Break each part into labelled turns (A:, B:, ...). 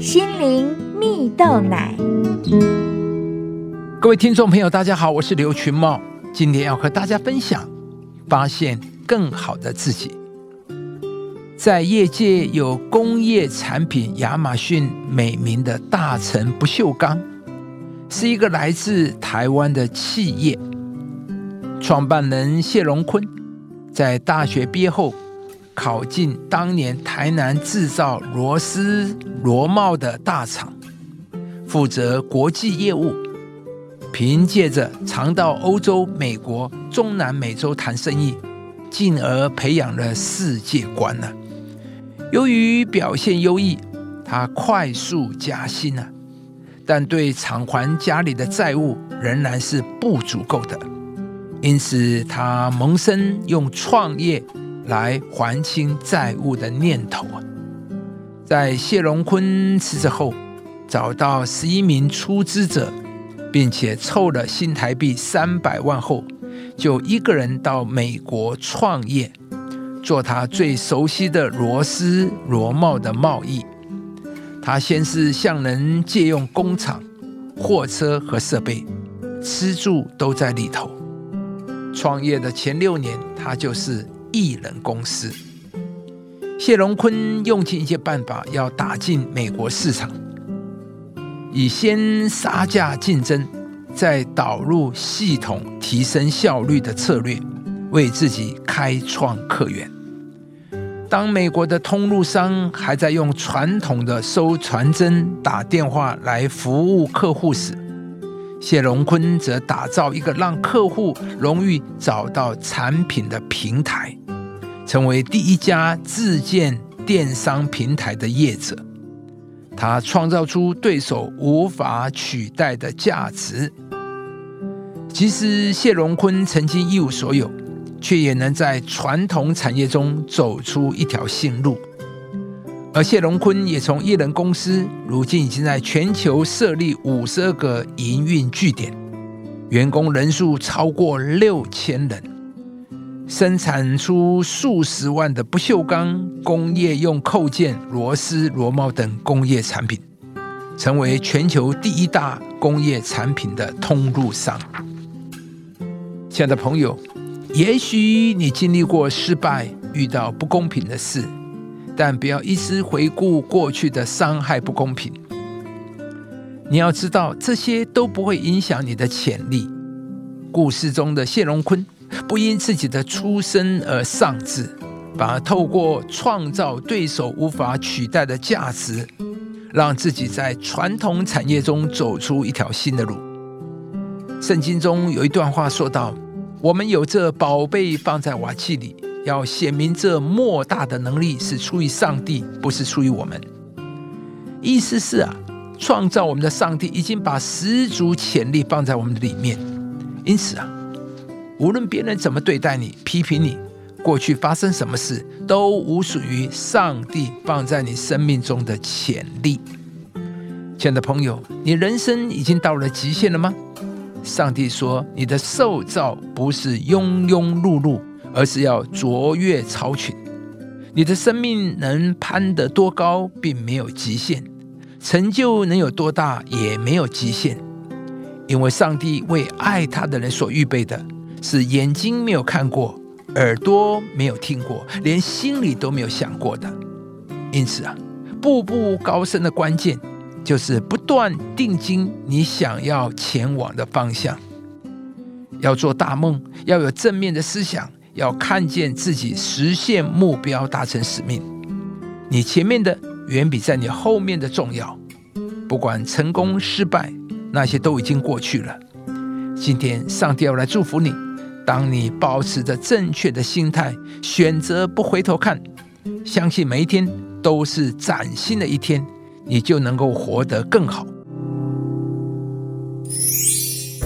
A: 心灵蜜豆奶。
B: 各位听众朋友，大家好，我是刘群茂，今天要和大家分享发现更好的自己。在业界有工业产品亚马逊美名的大成不锈钢，是一个来自台湾的企业。创办人谢荣坤在大学毕业后，考进当年台南制造螺丝螺帽的大厂，负责国际业务。凭借着常到欧洲、美国、中南美洲谈生意，进而培养了世界观呢。由于表现优异，他快速加薪了，但对偿还家里的债务仍然是不足够的，因此他萌生用创业来还清债务的念头啊。在谢荣坤辞职后，找到十一名出资者。并且凑了新台币三百万后，就一个人到美国创业，做他最熟悉的螺丝螺帽的贸易。他先是向人借用工厂、货车和设备，吃住都在里头。创业的前六年，他就是艺人公司。谢荣坤用尽一切办法要打进美国市场。以先杀价竞争，再导入系统提升效率的策略，为自己开创客源。当美国的通路商还在用传统的收传真、打电话来服务客户时，谢荣坤则打造一个让客户容易找到产品的平台，成为第一家自建电商平台的业者。他创造出对手无法取代的价值。即使谢荣坤曾经一无所有，却也能在传统产业中走出一条新路。而谢荣坤也从艺人公司，如今已经在全球设立五十二个营运据点，员工人数超过六千人。生产出数十万的不锈钢工业用扣件、螺丝、螺帽等工业产品，成为全球第一大工业产品的通路商。亲爱的朋友，也许你经历过失败，遇到不公平的事，但不要一直回顾过去的伤害、不公平。你要知道，这些都不会影响你的潜力。故事中的谢荣坤。不因自己的出身而丧志，反而透过创造对手无法取代的价值，让自己在传统产业中走出一条新的路。圣经中有一段话说道：“我们有这宝贝放在瓦器里，要显明这莫大的能力是出于上帝，不是出于我们。”意思是啊，创造我们的上帝已经把十足潜力放在我们的里面，因此啊。无论别人怎么对待你、批评你，过去发生什么事，都无属于上帝放在你生命中的潜力。亲爱的朋友，你人生已经到了极限了吗？上帝说，你的受造不是庸庸碌碌，而是要卓越超群。你的生命能攀得多高，并没有极限；成就能有多大，也没有极限。因为上帝为爱他的人所预备的。是眼睛没有看过，耳朵没有听过，连心里都没有想过的。因此啊，步步高升的关键就是不断定睛你想要前往的方向。要做大梦，要有正面的思想，要看见自己实现目标、达成使命。你前面的远比在你后面的重要。不管成功失败，那些都已经过去了。今天，上帝要来祝福你。当你保持着正确的心态，选择不回头看，相信每一天都是崭新的一天，你就能够活得更好。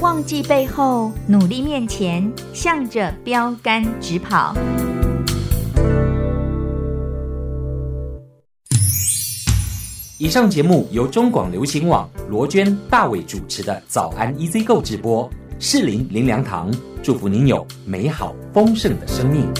A: 忘记背后，努力面前，向着标杆直跑。
C: 以上节目由中广流行网罗娟、大伟主持的《早安 EZ 购》直播。适林林良堂祝福您有美好丰盛的生命。